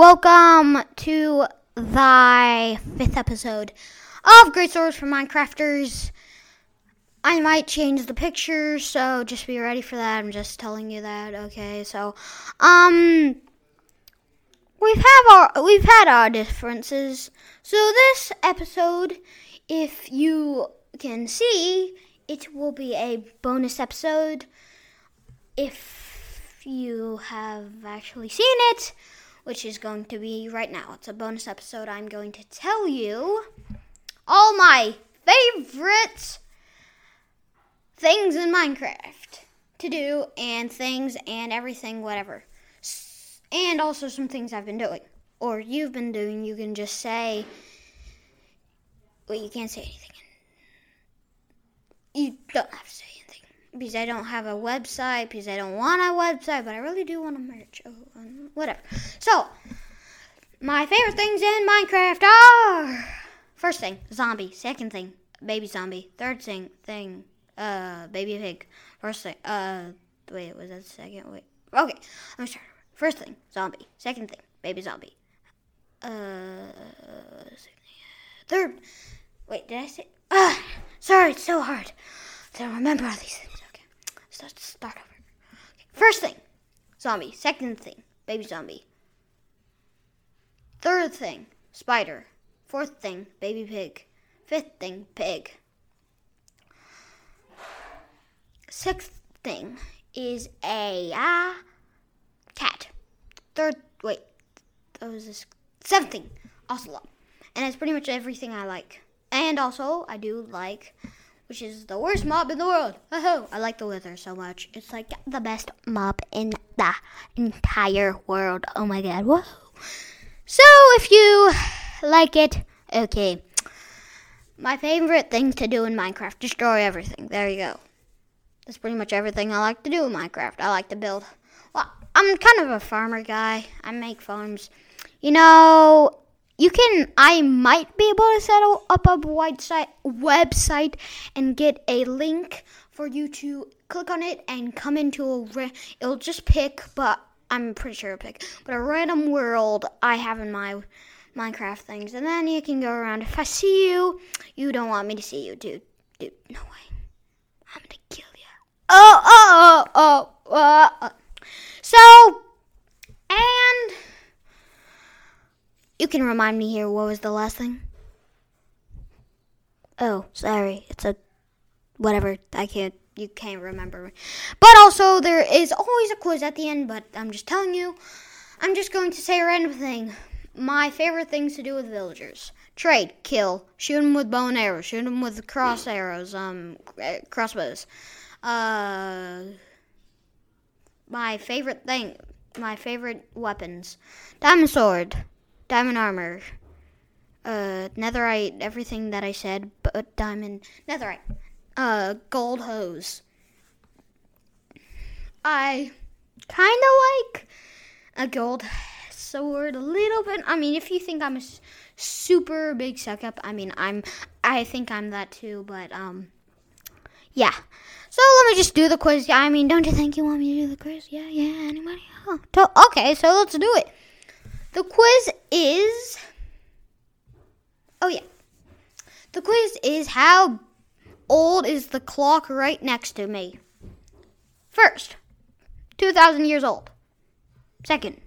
Welcome to the fifth episode of Great Stories for Minecrafters. I might change the pictures, so just be ready for that. I'm just telling you that. Okay, so um, we've have our we've had our differences. So this episode, if you can see, it will be a bonus episode. If you have actually seen it which is going to be right now. It's a bonus episode. I'm going to tell you all my favorite things in Minecraft to do and things and everything, whatever. And also some things I've been doing or you've been doing. You can just say, well, you can't say anything. You don't have to say anything because I don't have a website, because I don't want a website, but I really do want a merch. Oh, um, whatever. So, my favorite things in Minecraft are first thing, zombie. Second thing, baby zombie. Third thing, thing, uh, baby pig. First thing, uh, wait, was that second? Wait, okay. I'm sorry. First thing, zombie. Second thing, baby zombie. Uh, third. Wait, did I say? Uh, sorry, it's so hard to remember all these things. Let's start over. Okay. First thing, zombie. Second thing, baby zombie. Third thing, spider. Fourth thing, baby pig. Fifth thing, pig. Sixth thing is a uh, cat. Third, wait, that was this. Seventh thing, ocelot. And it's pretty much everything I like. And also, I do like which is the worst mob in the world. Oh, I like the wither so much. It's like the best mob in the entire world. Oh my god, whoa. So if you like it, okay. My favorite thing to do in Minecraft, destroy everything. There you go. That's pretty much everything I like to do in Minecraft. I like to build. Well, I'm kind of a farmer guy. I make farms. You know, you can i might be able to set up a website website and get a link for you to click on it and come into a it'll just pick but i'm pretty sure it'll pick but a random world i have in my minecraft things. And then you can go around. If i see you you don't want me to see you dude. Dude no way. I'm gonna kill you oh oh oh oh uh. so and can remind me here, what was the last thing? Oh, sorry. It's a whatever. I can't you can't remember. But also there is always a quiz at the end, but I'm just telling you. I'm just going to say a random thing. My favorite things to do with villagers. Trade, kill, shoot them with bow and arrows, shoot them with cross arrows, um, crossbows. Uh, my favorite thing, my favorite weapons. Diamond sword, diamond armor, uh, netherite, everything that I said, but diamond, netherite, uh, gold hoes. I kind of like a gold sword a little bit. I mean, if you think I'm a super big suck up, I mean, I'm, I think I'm that too, but, um, yeah. So let me just do the quiz. I mean, don't you think you want me to do the quiz? Yeah, yeah, anybody? Oh, okay, so let's do it. The quiz is. Oh, yeah. The quiz is how old is the clock right next to me? First, 2,000 years old. Second,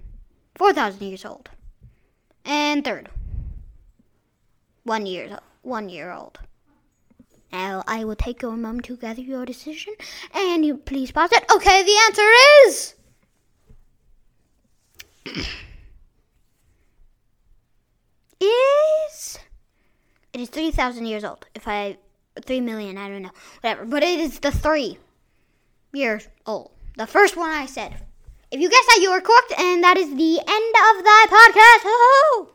4,000 years old. And third, one year, one year old. Now I will take a moment to gather your decision, and you please pause it. Okay, the answer is it is 3,000 years old. If I 3 million, I don't know. Whatever, but it is the 3 years old. The first one I said. If you guess that, you were correct, and that is the end of the podcast. Oh!